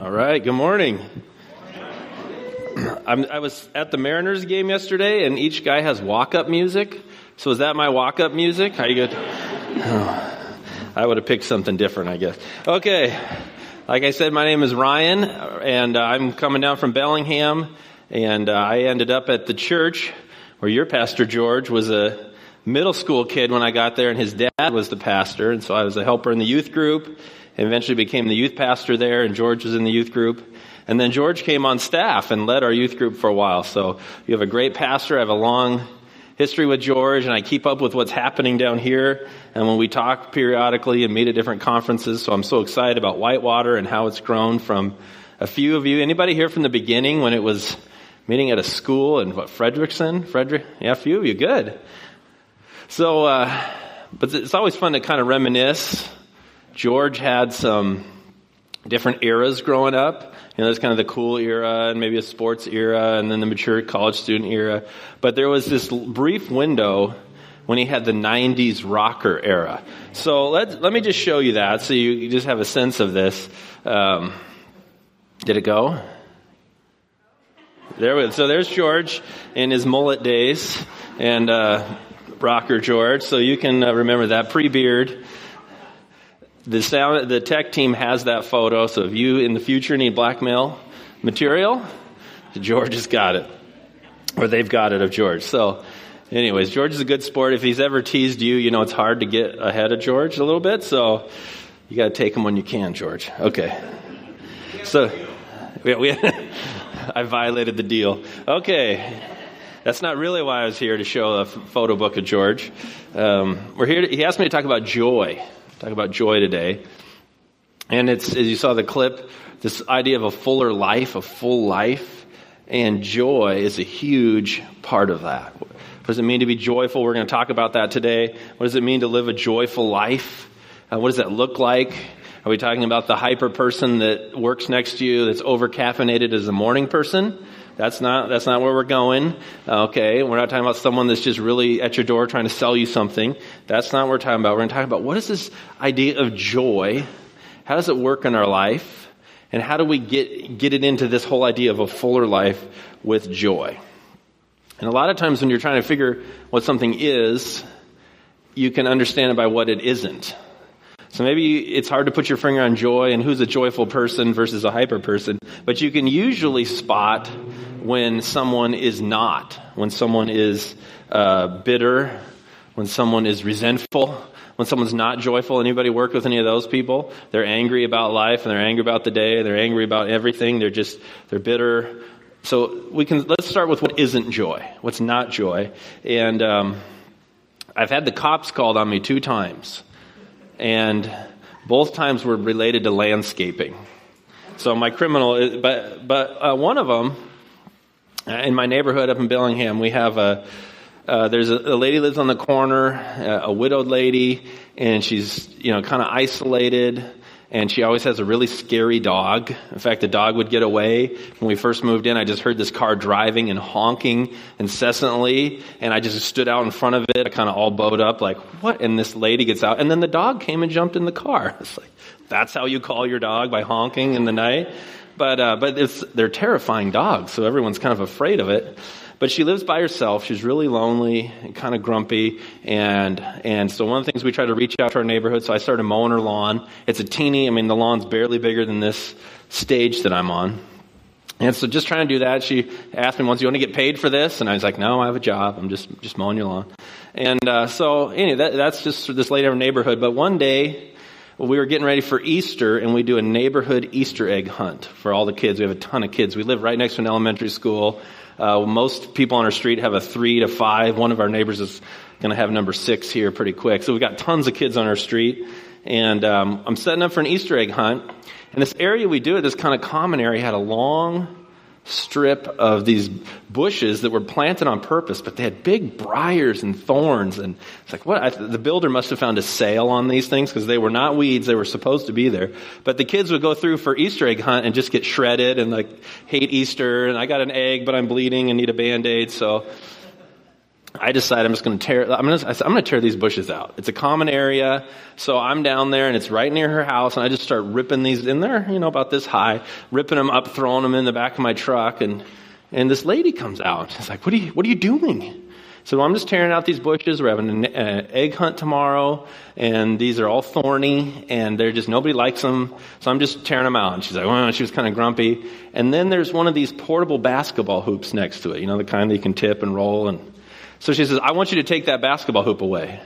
All right, good morning. I'm, i was at the Mariners game yesterday, and each guy has walk up music. So, is that my walk up music? How you good? Oh, I would have picked something different, I guess. Okay. Like I said, my name is Ryan, and uh, I'm coming down from Bellingham, and uh, I ended up at the church where your pastor George was a middle school kid when I got there, and his dad was the pastor, and so I was a helper in the youth group eventually became the youth pastor there, and George was in the youth group. And then George came on staff and led our youth group for a while. So you have a great pastor. I have a long history with George, and I keep up with what's happening down here. And when we talk periodically and meet at different conferences, so I'm so excited about Whitewater and how it's grown from a few of you. Anybody here from the beginning when it was meeting at a school in what Frederickson? Frederick? Yeah, a few of you. Good. So, uh, but it's always fun to kind of reminisce George had some different eras growing up. You know, there's kind of the cool era and maybe a sports era and then the mature college student era. But there was this brief window when he had the 90s rocker era. So let, let me just show you that so you, you just have a sense of this. Um, did it go? There we, go. so there's George in his mullet days and uh, rocker George. So you can uh, remember that pre beard. The sound, the tech team has that photo, so if you in the future need blackmail material, George has got it. Or they've got it of George. So, anyways, George is a good sport. If he's ever teased you, you know it's hard to get ahead of George a little bit, so you got to take him when you can, George. Okay. So, we, we I violated the deal. Okay. That's not really why I was here to show a photo book of George. Um, we're here. To, he asked me to talk about joy. Talk about joy today. And it's, as you saw the clip, this idea of a fuller life, a full life, and joy is a huge part of that. What does it mean to be joyful? We're going to talk about that today. What does it mean to live a joyful life? Uh, what does that look like? Are we talking about the hyper person that works next to you that's over caffeinated as a morning person? That's not, that's not where we're going. Okay. We're not talking about someone that's just really at your door trying to sell you something. That's not what we're talking about. We're talking about what is this idea of joy? How does it work in our life? And how do we get, get it into this whole idea of a fuller life with joy? And a lot of times when you're trying to figure what something is, you can understand it by what it isn't. So maybe it's hard to put your finger on joy and who's a joyful person versus a hyper person, but you can usually spot when someone is not, when someone is uh, bitter, when someone is resentful, when someone's not joyful. Anybody work with any of those people? They're angry about life and they're angry about the day. They're angry about everything. They're just they're bitter. So we can let's start with what isn't joy, what's not joy, and um, I've had the cops called on me two times, and both times were related to landscaping. So my criminal, but but uh, one of them in my neighborhood up in Bellingham, we have a uh, there's a, a, lady lives on the corner, a, a widowed lady, and she's you know kind of isolated, and she always has a really scary dog. In fact, the dog would get away. When we first moved in, I just heard this car driving and honking incessantly, and I just stood out in front of it, kind of all bowed up, like what? And this lady gets out, and then the dog came and jumped in the car. It's like that's how you call your dog by honking in the night. But, uh, but it's, they're terrifying dogs, so everyone's kind of afraid of it. But she lives by herself. She's really lonely and kind of grumpy. And, and so one of the things we try to reach out to our neighborhood, so I started mowing her lawn. It's a teeny, I mean, the lawn's barely bigger than this stage that I'm on. And so just trying to do that, she asked me once, you want to get paid for this? And I was like, no, I have a job. I'm just, just mowing your lawn. And, uh, so anyway, that, that's just this lady in our neighborhood. But one day, we were getting ready for Easter, and we do a neighborhood Easter egg hunt for all the kids. We have a ton of kids. We live right next to an elementary school. Uh, most people on our street have a three to five. One of our neighbors is going to have number six here pretty quick. So we've got tons of kids on our street. And um, I'm setting up for an Easter egg hunt. And this area we do it, this kind of common area, had a long strip of these bushes that were planted on purpose, but they had big briars and thorns. And it's like, what? I, the builder must have found a sale on these things because they were not weeds. They were supposed to be there. But the kids would go through for Easter egg hunt and just get shredded and like hate Easter. And I got an egg, but I'm bleeding and need a band aid. So I decide I'm just going to tear. I'm going to. I'm going to tear these bushes out. It's a common area, so I'm down there, and it's right near her house, and I just start ripping these in there, you know, about this high, ripping them up, throwing them in the back of my truck, and and this lady comes out. She's like, "What are you? What are you doing?" So well, I'm just tearing out these bushes. We're having an uh, egg hunt tomorrow, and these are all thorny, and they're just nobody likes them. So I'm just tearing them out. And she's like, well, she was kind of grumpy. And then there's one of these portable basketball hoops next to it. You know, the kind that you can tip and roll. And so she says, I want you to take that basketball hoop away.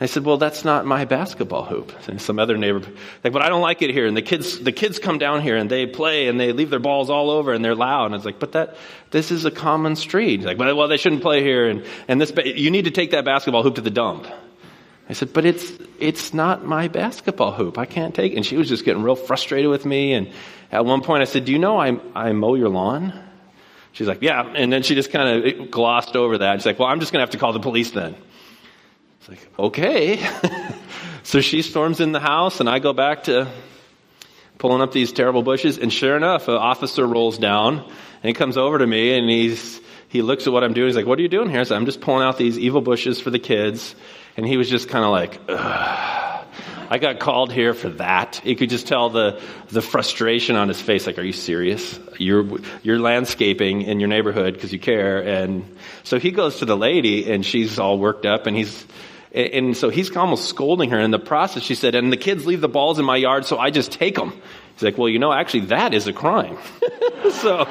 I said, well, that's not my basketball hoop. And some other neighbor, like, but I don't like it here. And the kids, the kids come down here and they play and they leave their balls all over and they're loud. And it's like, but that, this is a common street. Like, well, they shouldn't play here. And, and this, you need to take that basketball hoop to the dump. I said, but it's, it's not my basketball hoop. I can't take it. And she was just getting real frustrated with me. And at one point I said, do you know I, I mow your lawn? She's like, yeah. And then she just kind of glossed over that. She's like, well, I'm just going to have to call the police then. It's like, okay. so she storms in the house, and I go back to pulling up these terrible bushes. And sure enough, an officer rolls down, and he comes over to me, and he's he looks at what I'm doing. He's like, "What are you doing here?" I said, "I'm just pulling out these evil bushes for the kids." And he was just kind of like, Ugh. I got called here for that. You could just tell the, the frustration on his face. Like, are you serious? You're, you're landscaping in your neighborhood because you care. And so he goes to the lady and she's all worked up and he's, and so he's almost scolding her in the process. She said, and the kids leave the balls in my yard, so I just take them. He's like, well, you know, actually that is a crime. so,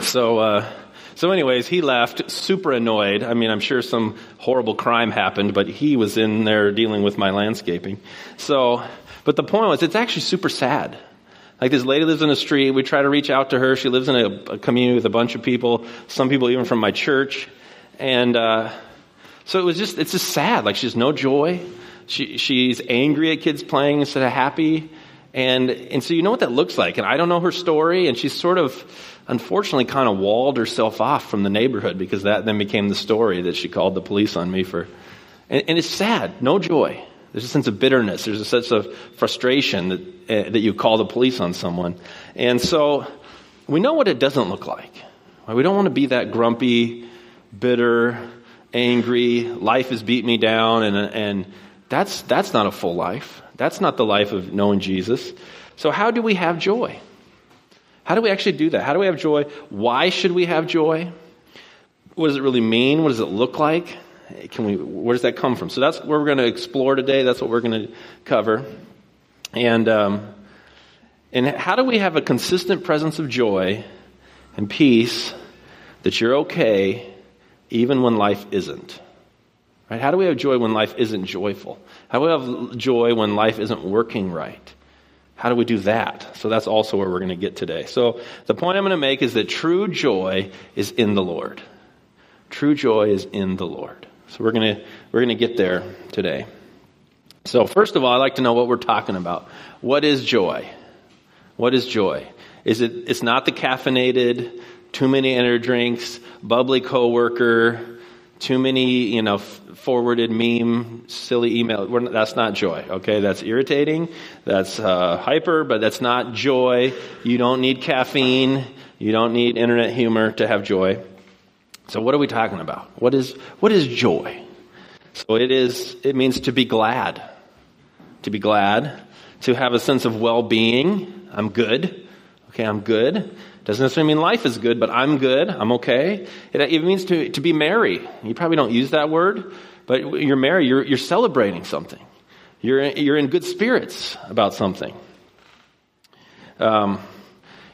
so, uh, so, anyways, he left super annoyed. I mean, I'm sure some horrible crime happened, but he was in there dealing with my landscaping. So, but the point was, it's actually super sad. Like this lady lives in a street. We try to reach out to her. She lives in a, a community with a bunch of people, some people even from my church. And uh, so it was just, it's just sad. Like she has no joy. She, she's angry at kids playing instead of happy. And, and so you know what that looks like. And I don't know her story. And she's sort of, unfortunately, kind of walled herself off from the neighborhood because that then became the story that she called the police on me for. And, and it's sad. No joy. There's a sense of bitterness. There's a sense of frustration that, uh, that you call the police on someone. And so we know what it doesn't look like. We don't want to be that grumpy, bitter, angry, life has beat me down, and, and that's, that's not a full life. That's not the life of knowing Jesus. So, how do we have joy? How do we actually do that? How do we have joy? Why should we have joy? What does it really mean? What does it look like? Can we, where does that come from? So, that's where we're going to explore today. That's what we're going to cover. And, um, and how do we have a consistent presence of joy and peace that you're okay even when life isn't? Right? How do we have joy when life isn't joyful? How do we have joy when life isn't working right? How do we do that? So that's also where we're going to get today. So the point I'm going to make is that true joy is in the Lord. True joy is in the Lord. So we're going to we're going to get there today. So first of all, I'd like to know what we're talking about. What is joy? What is joy? Is it it's not the caffeinated, too many energy drinks, bubbly coworker, too many, you know, forwarded meme, silly email. that's not joy, okay? That's irritating. That's uh, hyper, but that's not joy. You don't need caffeine. You don't need internet humor to have joy. So what are we talking about? What is, what is joy? So it is, it means to be glad. To be glad. To have a sense of well-being. I'm good. Okay, I'm good. Doesn't necessarily mean life is good, but I'm good. I'm okay. It, it means to, to be merry. You probably don't use that word, but you're merry. You're, you're celebrating something. You're, you're in good spirits about something. Um,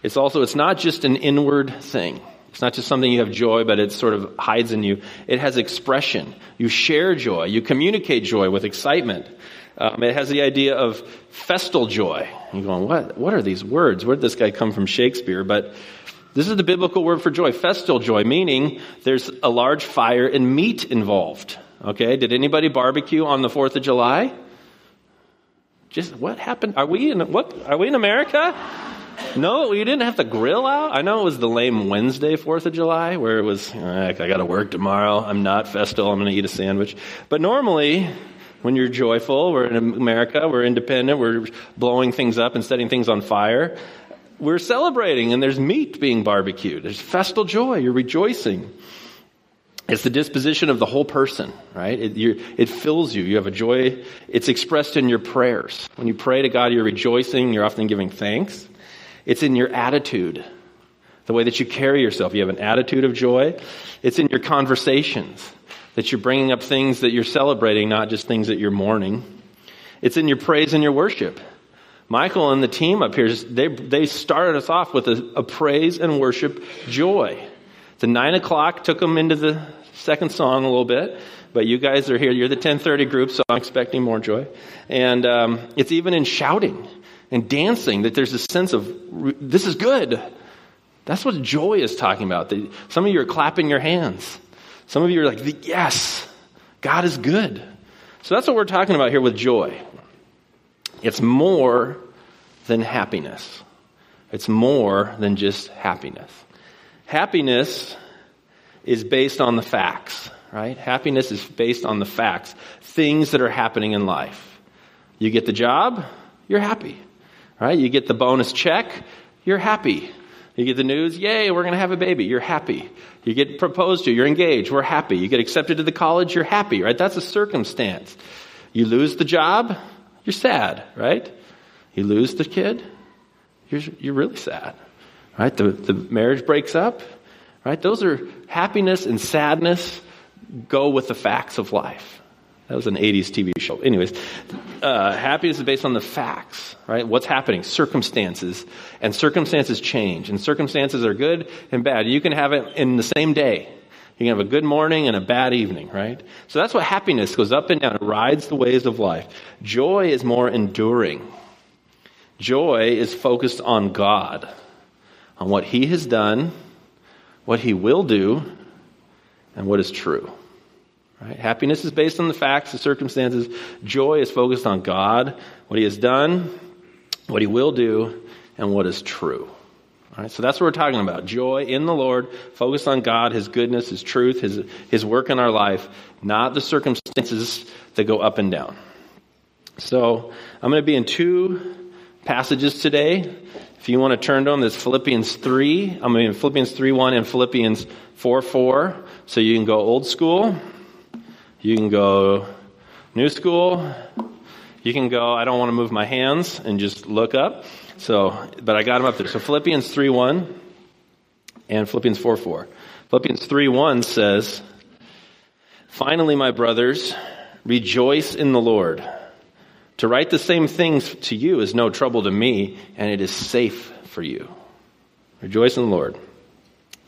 it's also, it's not just an inward thing. It's not just something you have joy, but it sort of hides in you. It has expression. You share joy. You communicate joy with excitement. Um, it has the idea of festal joy. You're going, what? What are these words? Where did this guy come from Shakespeare? But this is the biblical word for joy, festal joy, meaning there's a large fire and meat involved. Okay, did anybody barbecue on the 4th of July? Just what happened? Are we in what? Are we in America? No, you didn't have to grill out. I know it was the lame Wednesday, Fourth of July, where it was. I got to work tomorrow. I'm not festal. I'm going to eat a sandwich. But normally, when you're joyful. We're in America, we're independent, we're blowing things up and setting things on fire. We're celebrating, and there's meat being barbecued. There's festal joy, you're rejoicing. It's the disposition of the whole person, right? It, it, fills you. You have a joy. It's expressed in your prayers. When you pray to God, you're rejoicing. You're often giving thanks. It's in your attitude, the way that you carry yourself. You have an attitude of joy. It's in your conversations, that you're bringing up things that you're celebrating, not just things that you're mourning. It's in your praise and your worship. Michael and the team up here, they, they started us off with a, a praise and worship joy. The nine o'clock took them into the second song a little bit, but you guys are here. You're the 1030 group, so I'm expecting more joy. And um, it's even in shouting and dancing that there's a sense of this is good. That's what joy is talking about. Some of you are clapping your hands. Some of you are like, yes, God is good. So that's what we're talking about here with joy. It's more than happiness. It's more than just happiness. Happiness is based on the facts, right? Happiness is based on the facts, things that are happening in life. You get the job, you're happy, right? You get the bonus check, you're happy. You get the news, yay, we're going to have a baby, you're happy. You get proposed to, you're engaged, we're happy. You get accepted to the college, you're happy, right? That's a circumstance. You lose the job, you're sad, right? You lose the kid, you're, you're really sad, right? The, the marriage breaks up, right? Those are happiness and sadness go with the facts of life. That was an 80s TV show. Anyways, uh, happiness is based on the facts, right? What's happening, circumstances, and circumstances change, and circumstances are good and bad. You can have it in the same day. You can have a good morning and a bad evening, right? So that's what happiness goes up and down. It rides the waves of life. Joy is more enduring. Joy is focused on God, on what He has done, what He will do, and what is true. Right? Happiness is based on the facts, the circumstances. Joy is focused on God, what He has done, what He will do, and what is true. All right, so that's what we're talking about. Joy in the Lord, focused on God, His goodness, His truth, His, His work in our life, not the circumstances that go up and down. So I'm going to be in two passages today. If you want to turn to them, there's Philippians 3. I'm in Philippians 3 1 and Philippians 4 4. So you can go old school. You can go new school. You can go, I don't want to move my hands and just look up. So, but I got them up there. So Philippians 3 1 and Philippians 4 4. Philippians 3 1 says, Finally, my brothers, rejoice in the Lord. To write the same things to you is no trouble to me, and it is safe for you. Rejoice in the Lord.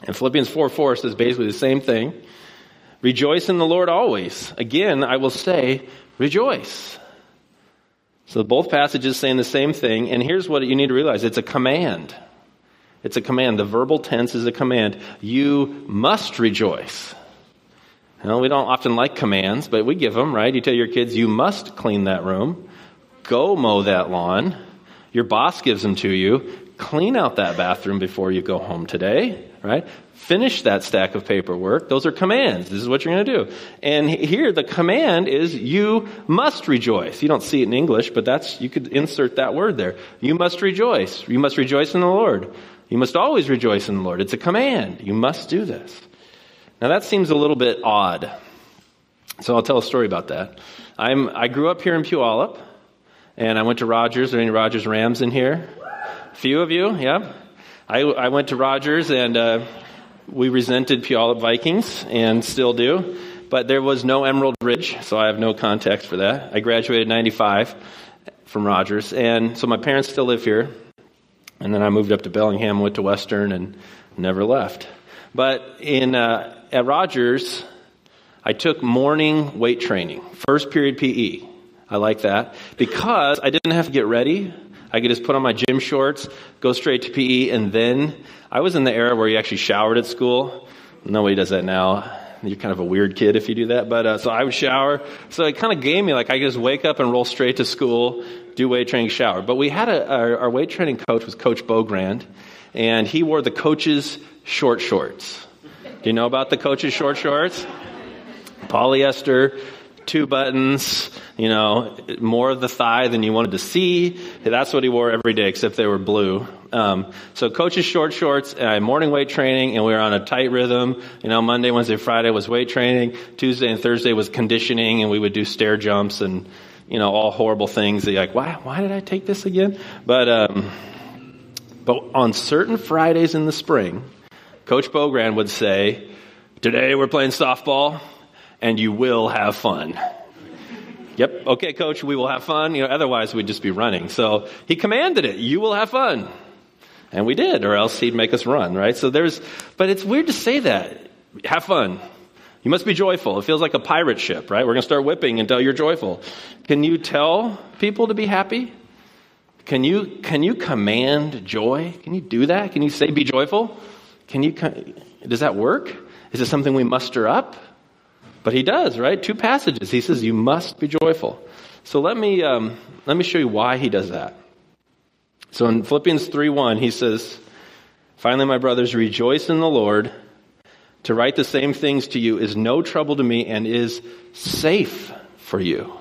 And Philippians 4 4 says basically the same thing. Rejoice in the Lord always. Again, I will say, rejoice. So both passages saying the same thing, and here's what you need to realize it's a command. It's a command. The verbal tense is a command. You must rejoice. Well, we don't often like commands, but we give them, right? You tell your kids, you must clean that room. Go mow that lawn. Your boss gives them to you. Clean out that bathroom before you go home today, right? Finish that stack of paperwork. Those are commands. This is what you're going to do. And here the command is you must rejoice. You don't see it in English, but that's, you could insert that word there. You must rejoice. You must rejoice in the Lord. You must always rejoice in the Lord. It's a command. You must do this. Now that seems a little bit odd. So I'll tell a story about that. I'm, I grew up here in Puyallup, and I went to Rogers. Are any Rogers Rams in here? Few of you, yeah. I, I went to Rogers, and uh, we resented Puyallup Vikings and still do, but there was no Emerald Ridge, so I have no context for that. I graduated 95 from Rogers, and so my parents still live here. And then I moved up to Bellingham, went to Western, and never left. But in uh, at Rogers, I took morning weight training, first period PE. I like that because I didn't have to get ready. I could just put on my gym shorts, go straight to PE, and then I was in the era where you actually showered at school. Nobody does that now. You're kind of a weird kid if you do that. But uh, so I would shower. So it kind of gave me like I could just wake up and roll straight to school, do weight training, shower. But we had a, our, our weight training coach was Coach Bogrand, and he wore the coach's short shorts. Do you know about the coach's short shorts? Polyester, two buttons, you know, more of the thigh than you wanted to see. That's what he wore every day, except they were blue. Um, so coach's short shorts, uh, morning weight training, and we were on a tight rhythm. You know, Monday, Wednesday, Friday was weight training. Tuesday and Thursday was conditioning, and we would do stair jumps and, you know, all horrible things. You're like, why, why did I take this again? But, um, but on certain Fridays in the spring, Coach Bogran would say, today we're playing softball and you will have fun. Yep. Okay, coach, we will have fun. You know, otherwise we'd just be running. So he commanded it. You will have fun. And we did, or else he'd make us run, right? So there's, but it's weird to say that. Have fun. You must be joyful. It feels like a pirate ship, right? We're going to start whipping until you're joyful. Can you tell people to be happy? Can you, can you command joy? Can you do that? Can you say be joyful? Can you, does that work? Is it something we muster up? But he does, right? Two passages. He says, You must be joyful. So let me, um, let me show you why he does that. So in Philippians 3 1, he says, Finally, my brothers, rejoice in the Lord. To write the same things to you is no trouble to me and is safe for you.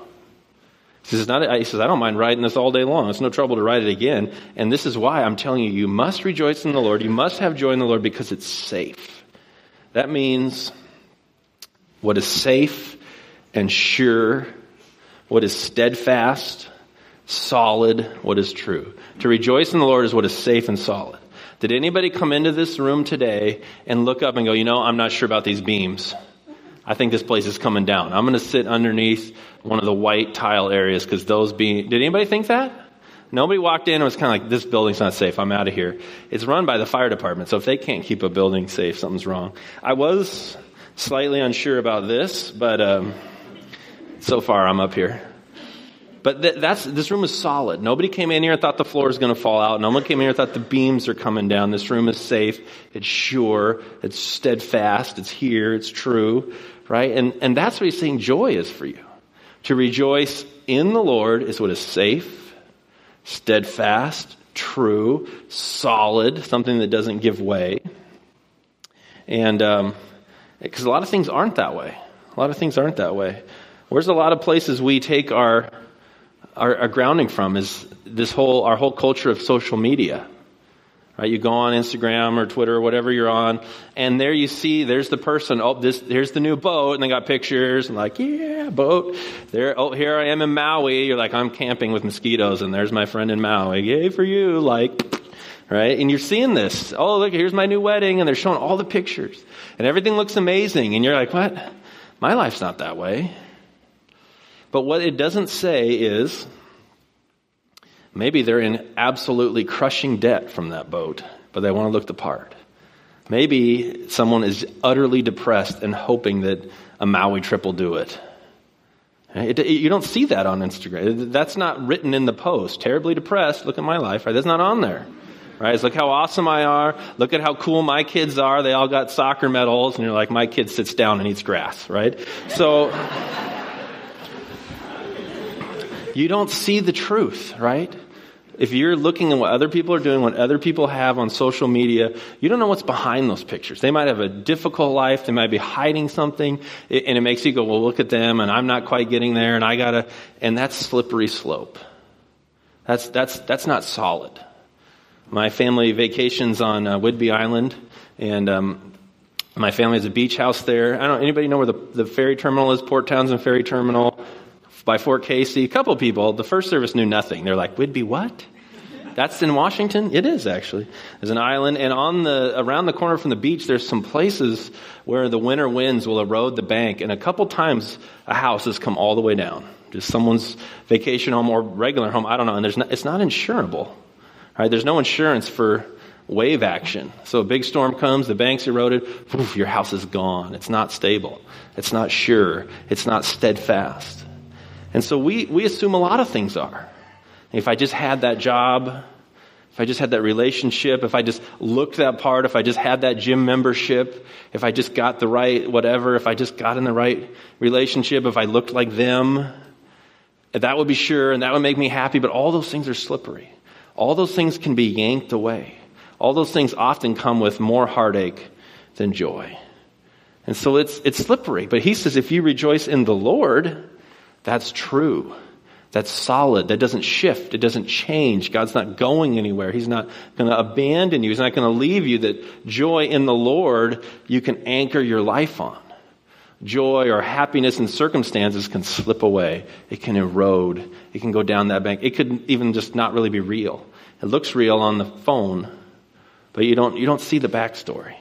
He says, not, he says, I don't mind writing this all day long. It's no trouble to write it again. And this is why I'm telling you, you must rejoice in the Lord. You must have joy in the Lord because it's safe. That means what is safe and sure, what is steadfast, solid, what is true. To rejoice in the Lord is what is safe and solid. Did anybody come into this room today and look up and go, you know, I'm not sure about these beams. I think this place is coming down. I'm going to sit underneath one of the white tile areas because those beams. Did anybody think that? Nobody walked in and was kind of like, this building's not safe. I'm out of here. It's run by the fire department. So if they can't keep a building safe, something's wrong. I was slightly unsure about this, but um, so far I'm up here. But th- that's this room is solid. Nobody came in here and thought the floor is going to fall out. No one came in here and thought the beams are coming down. This room is safe. It's sure. It's steadfast. It's here. It's true, right? And and that's what he's saying. Joy is for you. To rejoice in the Lord is what is safe, steadfast, true, solid, something that doesn't give way. And um, because a lot of things aren't that way. A lot of things aren't that way. Where's a lot of places we take our, our, our grounding from is this whole, our whole culture of social media. Right? You go on Instagram or Twitter or whatever you're on, and there you see, there's the person, oh, this, here's the new boat, and they got pictures, and like, yeah, boat. There, oh, here I am in Maui. You're like, I'm camping with mosquitoes, and there's my friend in Maui. Yay for you. Like, right? And you're seeing this. Oh, look, here's my new wedding, and they're showing all the pictures, and everything looks amazing, and you're like, what? My life's not that way. But what it doesn't say is maybe they're in absolutely crushing debt from that boat, but they want to look the part. Maybe someone is utterly depressed and hoping that a Maui trip will do it. It, it, you don't see that on Instagram. That's not written in the post. Terribly depressed. Look at my life. Right? That's not on there. Right? It's look how awesome I are. Look at how cool my kids are. They all got soccer medals, and you're like, my kid sits down and eats grass. Right? So you don't see the truth. Right? If you're looking at what other people are doing, what other people have on social media, you don't know what's behind those pictures. They might have a difficult life. They might be hiding something. And it makes you go, well, look at them and I'm not quite getting there and I gotta, and that's slippery slope. That's, that's, that's not solid. My family vacations on uh, Whidbey Island and, um, my family has a beach house there. I don't, anybody know where the, the ferry terminal is? Port Townsend Ferry Terminal by Fort Casey. A couple people, the first service knew nothing. They're like, Whidbey what? That's in Washington? It is actually. There's an island and on the, around the corner from the beach, there's some places where the winter winds will erode the bank and a couple times a house has come all the way down. Just someone's vacation home or regular home, I don't know, and there's not, it's not insurable. Right? There's no insurance for wave action. So a big storm comes, the bank's eroded, poof, your house is gone. It's not stable. It's not sure. It's not steadfast. And so we, we assume a lot of things are. If I just had that job, if I just had that relationship, if I just looked that part, if I just had that gym membership, if I just got the right whatever, if I just got in the right relationship, if I looked like them, that would be sure and that would make me happy, but all those things are slippery. All those things can be yanked away. All those things often come with more heartache than joy. And so it's, it's slippery. But he says, if you rejoice in the Lord, That's true. That's solid. That doesn't shift. It doesn't change. God's not going anywhere. He's not going to abandon you. He's not going to leave you. That joy in the Lord, you can anchor your life on. Joy or happiness in circumstances can slip away. It can erode. It can go down that bank. It could even just not really be real. It looks real on the phone, but you don't, you don't see the backstory.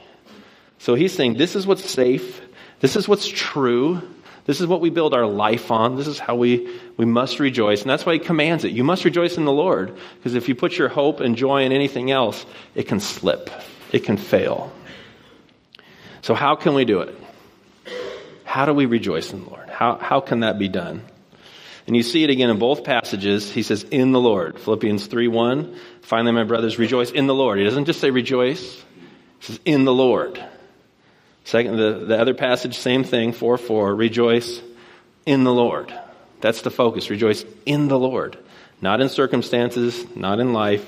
So he's saying this is what's safe. This is what's true. This is what we build our life on. This is how we, we must rejoice. And that's why he commands it. You must rejoice in the Lord. Because if you put your hope and joy in anything else, it can slip, it can fail. So, how can we do it? How do we rejoice in the Lord? How, how can that be done? And you see it again in both passages. He says, in the Lord. Philippians 3 1. Finally, my brothers, rejoice in the Lord. He doesn't just say rejoice, he says, in the Lord. Second, the, the other passage, same thing, 4 4. Rejoice in the Lord. That's the focus. Rejoice in the Lord. Not in circumstances, not in life,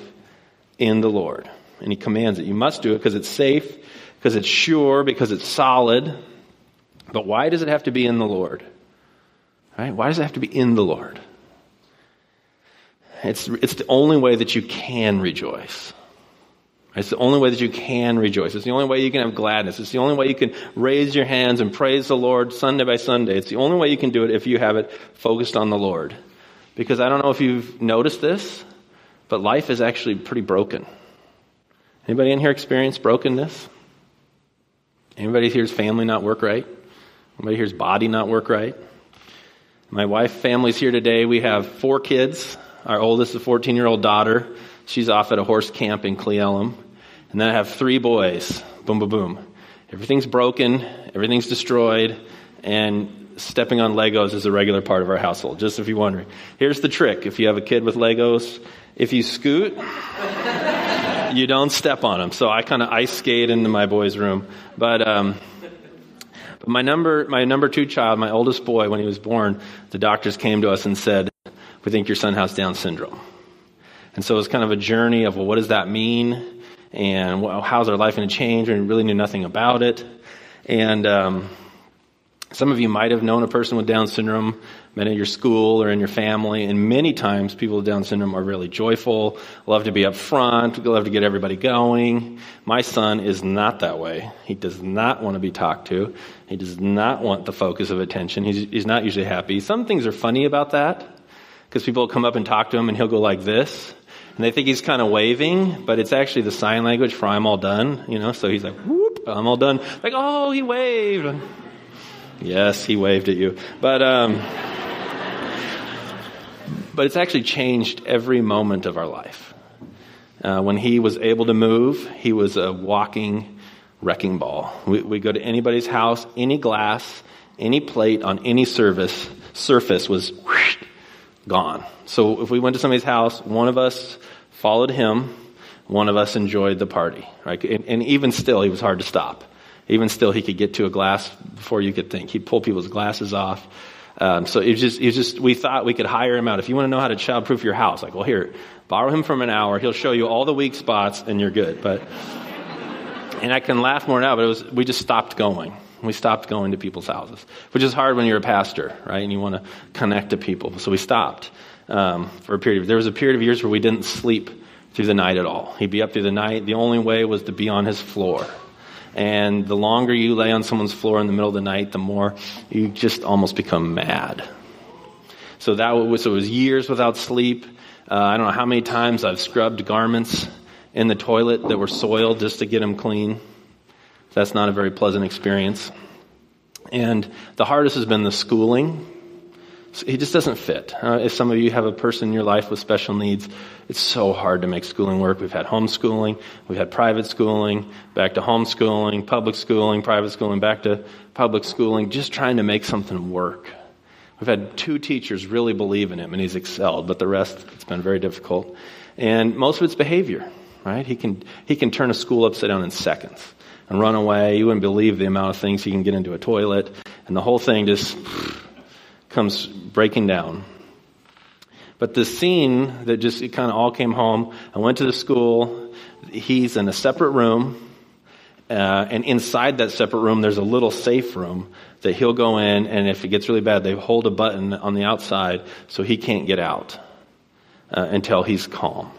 in the Lord. And he commands it. You must do it because it's safe, because it's sure, because it's solid. But why does it have to be in the Lord? Right? Why does it have to be in the Lord? It's, it's the only way that you can rejoice. It's the only way that you can rejoice. It's the only way you can have gladness. It's the only way you can raise your hands and praise the Lord Sunday by Sunday. It's the only way you can do it if you have it focused on the Lord. Because I don't know if you've noticed this, but life is actually pretty broken. Anybody in here experience brokenness? Anybody here's family not work right? Anybody here's body not work right? My wife family's here today. We have four kids. Our oldest is a 14 year old daughter. She's off at a horse camp in Cle Elum. And then I have three boys. Boom, boom, boom. Everything's broken, everything's destroyed, and stepping on Legos is a regular part of our household, just if you're wondering. Here's the trick if you have a kid with Legos, if you scoot, you don't step on them. So I kind of ice skate into my boy's room. But, um, but my number, my number two child, my oldest boy, when he was born, the doctors came to us and said, "We think your son has Down syndrome." And so it was kind of a journey of, well, what does that mean? and well, how's our life going to change? And we really knew nothing about it. And um, some of you might have known a person with Down syndrome, met in your school or in your family, and many times people with Down syndrome are really joyful, love to be up front, love to get everybody going. My son is not that way. He does not want to be talked to. He does not want the focus of attention. He's, he's not usually happy. Some things are funny about that because people will come up and talk to him and he'll go like this and they think he's kind of waving, but it's actually the sign language for I'm all done, you know, so he's like, whoop, I'm all done. Like, oh, he waved. Yes, he waved at you. But, um, but it's actually changed every moment of our life. Uh, when he was able to move, he was a walking wrecking ball. We, we go to anybody's house, any glass, any plate on any service surface was whoosh, gone. So if we went to somebody's house, one of us followed him, one of us enjoyed the party. Right? And, and even still, he was hard to stop. Even still, he could get to a glass before you could think. He'd pull people's glasses off. Um, so it just, it just, we thought we could hire him out. If you want to know how to childproof your house, like, well, here, borrow him from an hour. He'll show you all the weak spots, and you're good. But, and I can laugh more now, but it was, we just stopped going. We stopped going to people's houses, which is hard when you're a pastor, right? And you want to connect to people. So we stopped um, for a period. Of, there was a period of years where we didn't sleep through the night at all. He'd be up through the night. The only way was to be on his floor. And the longer you lay on someone's floor in the middle of the night, the more you just almost become mad. So that was, so it was years without sleep. Uh, I don't know how many times I've scrubbed garments in the toilet that were soiled just to get them clean. That's not a very pleasant experience. And the hardest has been the schooling. He just doesn't fit. Uh, if some of you have a person in your life with special needs, it's so hard to make schooling work. We've had homeschooling, we've had private schooling, back to homeschooling, public schooling, private schooling, back to public schooling, just trying to make something work. We've had two teachers really believe in him and he's excelled, but the rest, it's been very difficult. And most of it's behavior, right? He can, he can turn a school upside down in seconds and run away. You wouldn't believe the amount of things he can get into a toilet. And the whole thing just comes breaking down. But the scene that just it kind of all came home, I went to the school. He's in a separate room. Uh, and inside that separate room, there's a little safe room that he'll go in, and if it gets really bad, they hold a button on the outside so he can't get out uh, until he's calm.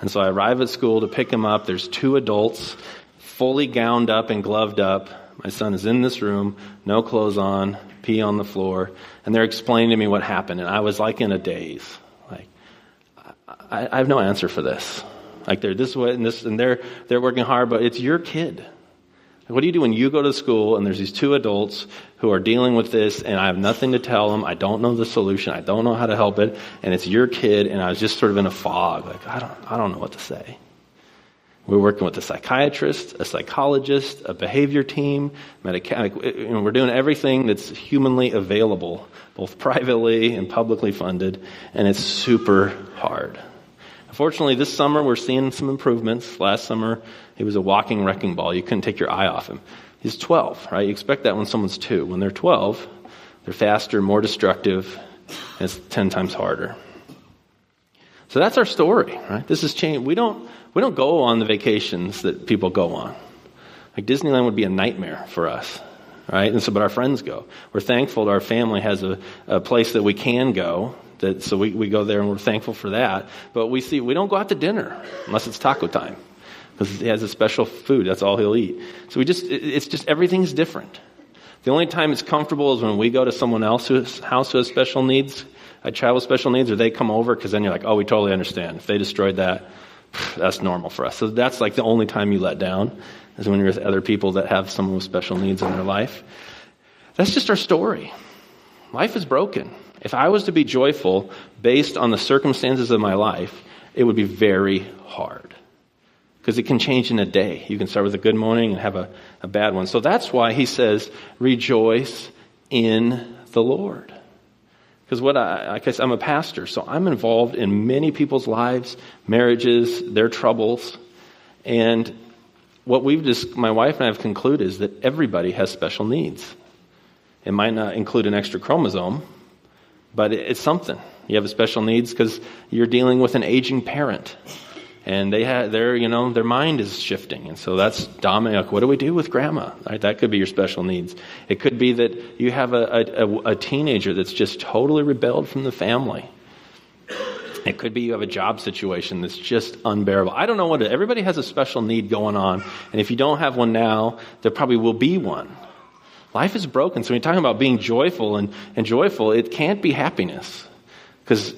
And so I arrive at school to pick him up. There's two adults, fully gowned up and gloved up. My son is in this room, no clothes on, pee on the floor, and they're explaining to me what happened. And I was like in a daze. Like, I, I have no answer for this. Like they're this way and this, and they're they're working hard, but it's your kid. What do you do when you go to school and there's these two adults who are dealing with this and I have nothing to tell them? I don't know the solution. I don't know how to help it. And it's your kid and I was just sort of in a fog. Like, I don't, I don't know what to say. We're working with a psychiatrist, a psychologist, a behavior team, medica- like, you know, we're doing everything that's humanly available, both privately and publicly funded, and it's super hard. Unfortunately, this summer we're seeing some improvements. Last summer, he was a walking wrecking ball. You couldn't take your eye off him. He's 12, right? You expect that when someone's two. When they're 12, they're faster, more destructive, and it's 10 times harder. So that's our story, right? This is change. We don't, we don't go on the vacations that people go on. Like Disneyland would be a nightmare for us, right? And so, but our friends go. We're thankful that our family has a, a place that we can go that, so we, we go there and we're thankful for that. But we see, we don't go out to dinner unless it's taco time because he has a special food. That's all he'll eat. So we just, it's just, everything's different. The only time it's comfortable is when we go to someone else's house who has special needs, a child with special needs, or they come over because then you're like, oh, we totally understand. If they destroyed that, that's normal for us. So that's like the only time you let down is when you're with other people that have someone with special needs in their life. That's just our story. Life is broken. If I was to be joyful based on the circumstances of my life, it would be very hard. Because it can change in a day. You can start with a good morning and have a, a bad one. So that's why he says, rejoice in the Lord. Because what I, I guess I'm a pastor, so I'm involved in many people's lives, marriages, their troubles. And what we've just, my wife and I have concluded is that everybody has special needs. It might not include an extra chromosome, but it's something. You have a special needs because you're dealing with an aging parent. And they have their, you know, their mind is shifting. And so that's dominant. Like, what do we do with grandma? Right? That could be your special needs. It could be that you have a, a, a teenager that's just totally rebelled from the family. It could be you have a job situation that's just unbearable. I don't know what everybody has a special need going on. And if you don't have one now, there probably will be one. Life is broken. So when you're talking about being joyful and, and joyful, it can't be happiness because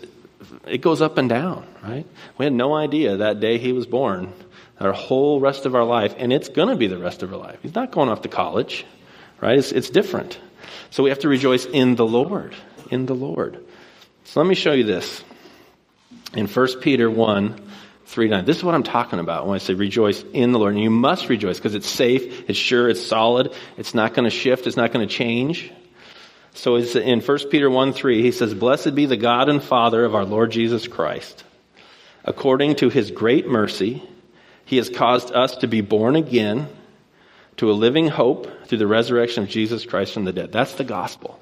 it goes up and down, right? We had no idea that day he was born, our whole rest of our life, and it's going to be the rest of our life. He's not going off to college, right? It's, it's different. So we have to rejoice in the Lord, in the Lord. So let me show you this. In 1 Peter 1, 3 9. This is what I'm talking about when I say rejoice in the Lord. And you must rejoice because it's safe, it's sure, it's solid, it's not going to shift, it's not going to change. So in 1 Peter 1 3, he says, Blessed be the God and Father of our Lord Jesus Christ. According to his great mercy, he has caused us to be born again to a living hope through the resurrection of Jesus Christ from the dead. That's the gospel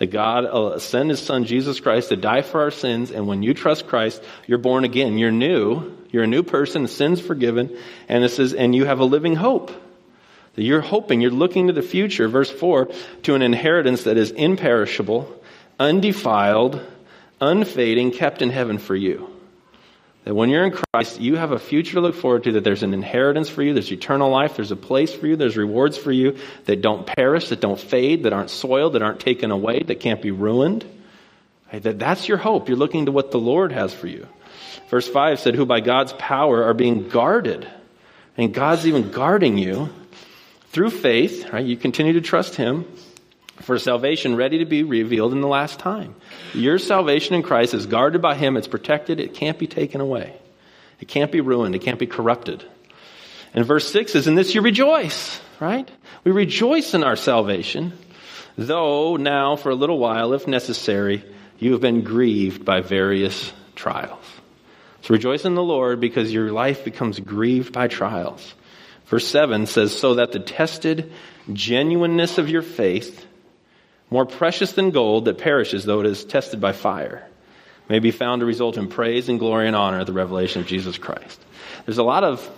that God uh, sent his son Jesus Christ to die for our sins. And when you trust Christ, you're born again. You're new. You're a new person, sins forgiven. And it says, and you have a living hope. That you're hoping, you're looking to the future, verse 4, to an inheritance that is imperishable, undefiled, unfading, kept in heaven for you. That when you're in Christ, you have a future to look forward to, that there's an inheritance for you, there's eternal life, there's a place for you, there's rewards for you that don't perish, that don't fade, that aren't soiled, that aren't taken away, that can't be ruined. That that's your hope. You're looking to what the Lord has for you. Verse 5 said, Who by God's power are being guarded. And God's even guarding you through faith, right? You continue to trust Him for salvation ready to be revealed in the last time. Your salvation in Christ is guarded by Him, it's protected, it can't be taken away. It can't be ruined, it can't be corrupted. And verse 6 is, In this you rejoice, right? We rejoice in our salvation, though now for a little while, if necessary, you have been grieved by various trials. So rejoice in the Lord because your life becomes grieved by trials. Verse 7 says, So that the tested genuineness of your faith, more precious than gold that perishes though it is tested by fire, may be found to result in praise and glory and honor at the revelation of Jesus Christ. There's a lot of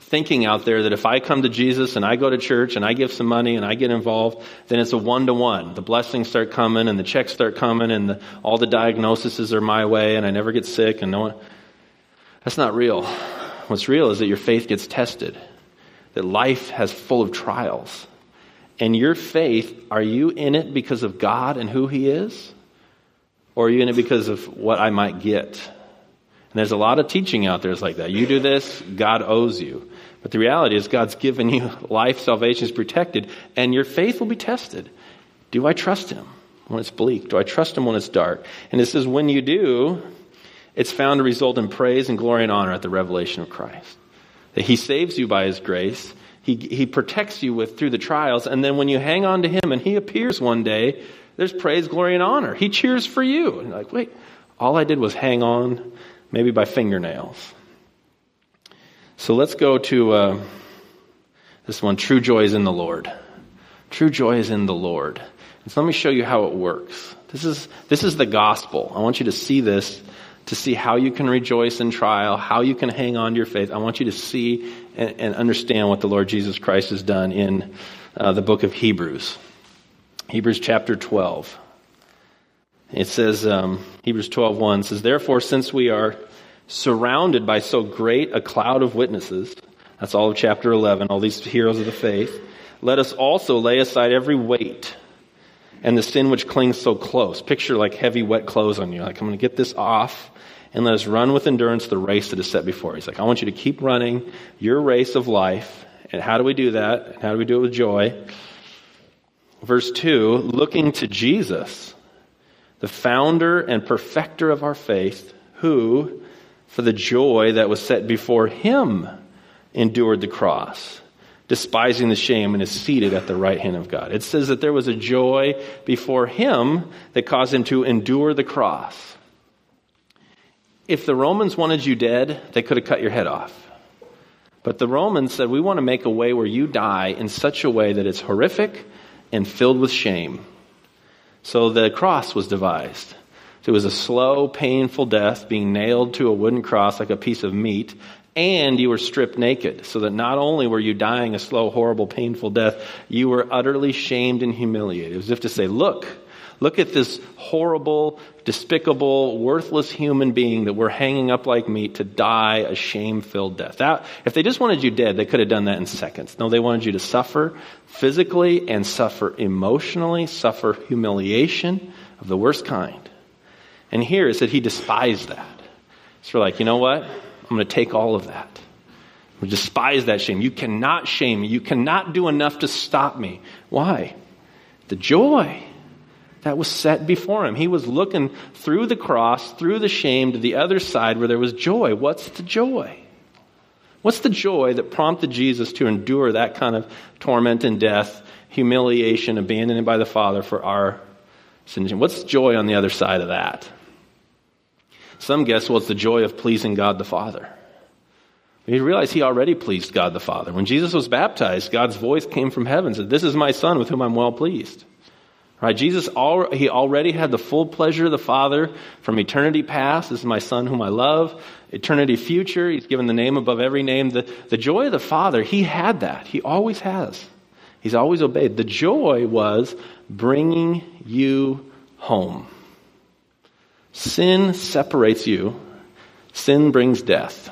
thinking out there that if I come to Jesus and I go to church and I give some money and I get involved, then it's a one to one. The blessings start coming and the checks start coming and the, all the diagnoses are my way and I never get sick and no one. That's not real. What's real is that your faith gets tested, that life has full of trials. And your faith, are you in it because of God and who He is? Or are you in it because of what I might get? And there's a lot of teaching out there that's like that. You do this, God owes you. But the reality is, God's given you life, salvation is protected, and your faith will be tested. Do I trust Him when it's bleak? Do I trust Him when it's dark? And it says, when you do, it's found to result in praise and glory and honor at the revelation of Christ. That He saves you by His grace. He, he protects you with through the trials, and then when you hang on to Him and He appears one day, there's praise, glory, and honor. He cheers for you. And like, wait, all I did was hang on, maybe by fingernails. So let's go to uh, this one True joy is in the Lord. True joy is in the Lord. And so let me show you how it works. This is, this is the gospel. I want you to see this to see how you can rejoice in trial, how you can hang on to your faith. I want you to see and, and understand what the Lord Jesus Christ has done in uh, the book of Hebrews. Hebrews chapter 12. It says, um, Hebrews 12, 1 says, Therefore, since we are surrounded by so great a cloud of witnesses, that's all of chapter 11, all these heroes of the faith, let us also lay aside every weight and the sin which clings so close. Picture like heavy, wet clothes on you. Like, I'm going to get this off and let us run with endurance the race that is set before. He's like, I want you to keep running your race of life. And how do we do that? And how do we do it with joy? Verse 2 looking to Jesus, the founder and perfecter of our faith, who, for the joy that was set before him, endured the cross, despising the shame, and is seated at the right hand of God. It says that there was a joy before him that caused him to endure the cross. If the Romans wanted you dead, they could have cut your head off. But the Romans said, We want to make a way where you die in such a way that it's horrific and filled with shame. So the cross was devised. It was a slow, painful death, being nailed to a wooden cross like a piece of meat, and you were stripped naked, so that not only were you dying a slow, horrible, painful death, you were utterly shamed and humiliated. As if to say, Look, Look at this horrible, despicable, worthless human being that we're hanging up like meat to die a shame filled death. That, if they just wanted you dead, they could have done that in seconds. No, they wanted you to suffer physically and suffer emotionally, suffer humiliation of the worst kind. And here is that he despised that. So we're like, you know what? I'm going to take all of that. We despise that shame. You cannot shame me. You cannot do enough to stop me. Why? The joy that was set before him. He was looking through the cross, through the shame to the other side where there was joy. What's the joy? What's the joy that prompted Jesus to endure that kind of torment and death, humiliation, abandoned by the Father for our sins? What's joy on the other side of that? Some guess, well, it's the joy of pleasing God the Father. You realize he already pleased God the Father. When Jesus was baptized, God's voice came from heaven and said, This is my Son with whom I'm well pleased. Right? Jesus, he already had the full pleasure of the Father from eternity past. This is my Son whom I love. Eternity future, he's given the name above every name. The, the joy of the Father, he had that. He always has. He's always obeyed. The joy was bringing you home. Sin separates you, sin brings death.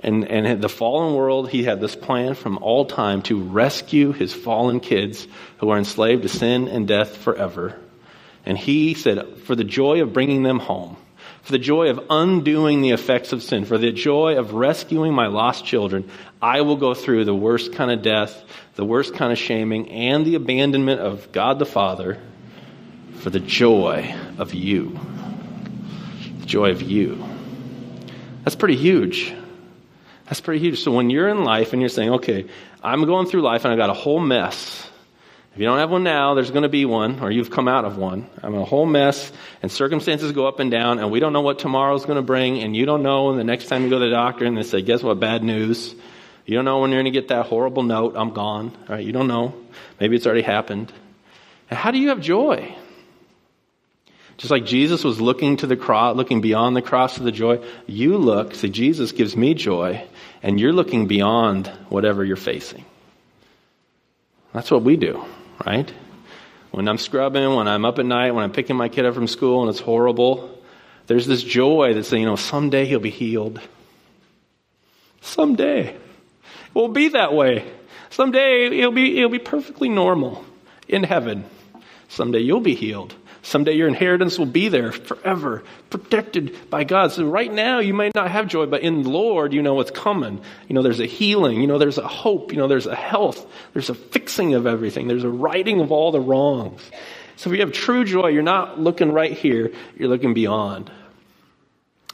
And, and the fallen world, he had this plan from all time to rescue his fallen kids who are enslaved to sin and death forever. And he said, for the joy of bringing them home, for the joy of undoing the effects of sin, for the joy of rescuing my lost children, I will go through the worst kind of death, the worst kind of shaming, and the abandonment of God the Father for the joy of you. The joy of you. That's pretty huge. That's pretty huge. So when you're in life and you're saying, okay, I'm going through life and I've got a whole mess. If you don't have one now, there's going to be one, or you've come out of one. I'm a whole mess, and circumstances go up and down, and we don't know what tomorrow's going to bring, and you don't know. And the next time you go to the doctor and they say, guess what, bad news. You don't know when you're going to get that horrible note, I'm gone. All right, you don't know. Maybe it's already happened. And how do you have joy? Just like Jesus was looking to the cross, looking beyond the cross to the joy, you look, say, Jesus gives me joy, and you're looking beyond whatever you're facing. That's what we do, right? When I'm scrubbing, when I'm up at night, when I'm picking my kid up from school and it's horrible, there's this joy that's saying, you know, someday he'll be healed. Someday. It will be that way. Someday it'll be, it'll be perfectly normal in heaven. Someday you'll be healed. Someday your inheritance will be there forever, protected by God. So right now you may not have joy, but in the Lord you know what's coming. You know, there's a healing. You know, there's a hope. You know, there's a health. There's a fixing of everything. There's a righting of all the wrongs. So if you have true joy, you're not looking right here. You're looking beyond.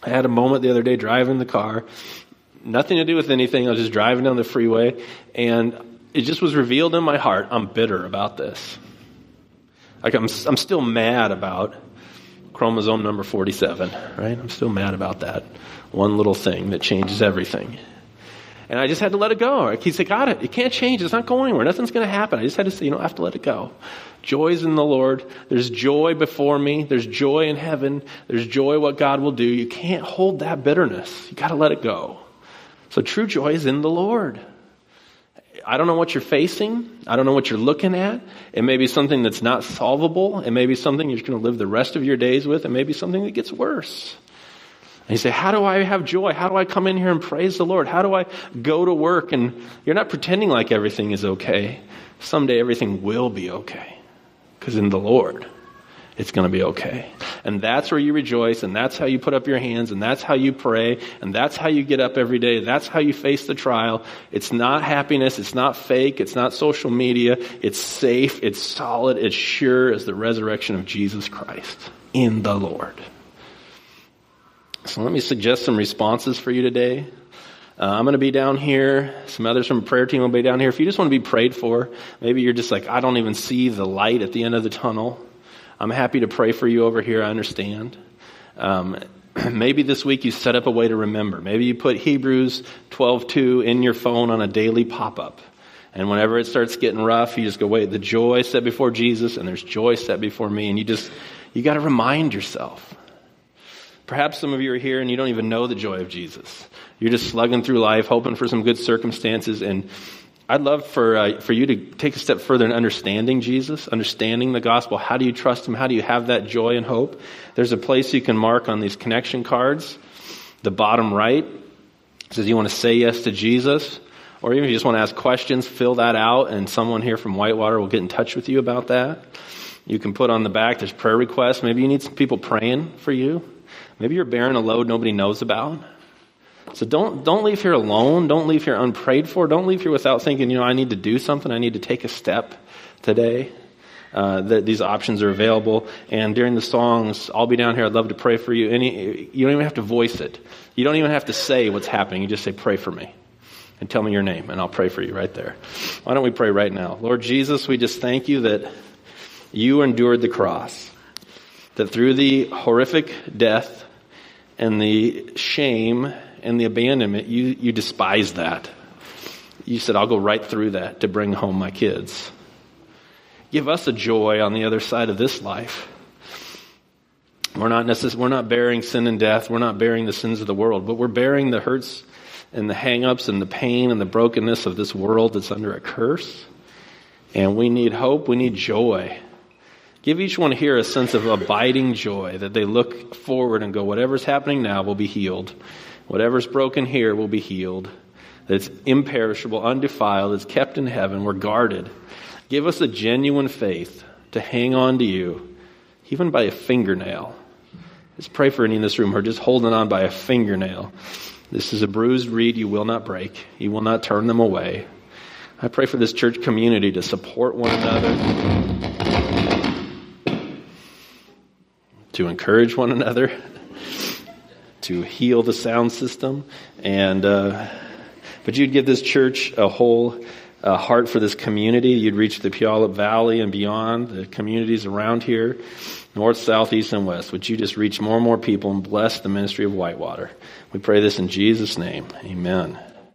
I had a moment the other day driving the car. Nothing to do with anything. I was just driving down the freeway and it just was revealed in my heart. I'm bitter about this. Like I'm, I'm still mad about chromosome number 47, right? I'm still mad about that one little thing that changes everything. And I just had to let it go. He said, got it. It can't change. It's not going anywhere. Nothing's going to happen. I just had to say, you know, I have to let it go. Joy's in the Lord. There's joy before me. There's joy in heaven. There's joy what God will do. You can't hold that bitterness. You got to let it go. So true joy is in the Lord. I don't know what you're facing. I don't know what you're looking at. It may be something that's not solvable. It may be something you're going to live the rest of your days with. It may be something that gets worse. And you say, How do I have joy? How do I come in here and praise the Lord? How do I go to work? And you're not pretending like everything is okay. Someday everything will be okay. Because in the Lord, it's going to be okay. And that's where you rejoice, and that's how you put up your hands, and that's how you pray, and that's how you get up every day. That's how you face the trial. It's not happiness, it's not fake, it's not social media. It's safe, it's solid, it's sure as the resurrection of Jesus Christ in the Lord. So let me suggest some responses for you today. Uh, I'm going to be down here. Some others from the prayer team will be down here. If you just want to be prayed for, maybe you're just like, I don't even see the light at the end of the tunnel. I'm happy to pray for you over here. I understand. Um, maybe this week you set up a way to remember. Maybe you put Hebrews 12:2 in your phone on a daily pop-up. And whenever it starts getting rough, you just go, wait, the joy set before Jesus and there's joy set before me. And you just, you got to remind yourself. Perhaps some of you are here and you don't even know the joy of Jesus. You're just slugging through life, hoping for some good circumstances, and I'd love for, uh, for you to take a step further in understanding Jesus, understanding the gospel. How do you trust Him? How do you have that joy and hope? There's a place you can mark on these connection cards. The bottom right says you want to say yes to Jesus, or even if you just want to ask questions, fill that out, and someone here from Whitewater will get in touch with you about that. You can put on the back, there's prayer requests. Maybe you need some people praying for you. Maybe you're bearing a load nobody knows about. So don't, don't leave here alone. Don't leave here unprayed for. Don't leave here without thinking, you know, I need to do something. I need to take a step today. Uh, that these options are available. And during the songs, I'll be down here. I'd love to pray for you. Any, you don't even have to voice it. You don't even have to say what's happening. You just say, pray for me. And tell me your name, and I'll pray for you right there. Why don't we pray right now? Lord Jesus, we just thank you that you endured the cross. That through the horrific death and the shame and the abandonment, you, you despise that. You said, I'll go right through that to bring home my kids. Give us a joy on the other side of this life. We're not necess- we're not bearing sin and death. We're not bearing the sins of the world, but we're bearing the hurts and the hangups and the pain and the brokenness of this world that's under a curse. And we need hope. We need joy. Give each one here a sense of abiding joy that they look forward and go, whatever's happening now will be healed. Whatever's broken here will be healed. That's imperishable, undefiled, it's kept in heaven. We're guarded. Give us a genuine faith to hang on to you, even by a fingernail. Let's pray for any in this room who are just holding on by a fingernail. This is a bruised reed you will not break. You will not turn them away. I pray for this church community to support one another, to encourage one another, to heal the sound system, and uh, but you'd give this church a whole uh, heart for this community. You'd reach the Puyallup Valley and beyond, the communities around here, north, south, east, and west. Would you just reach more and more people and bless the ministry of Whitewater? We pray this in Jesus' name. Amen.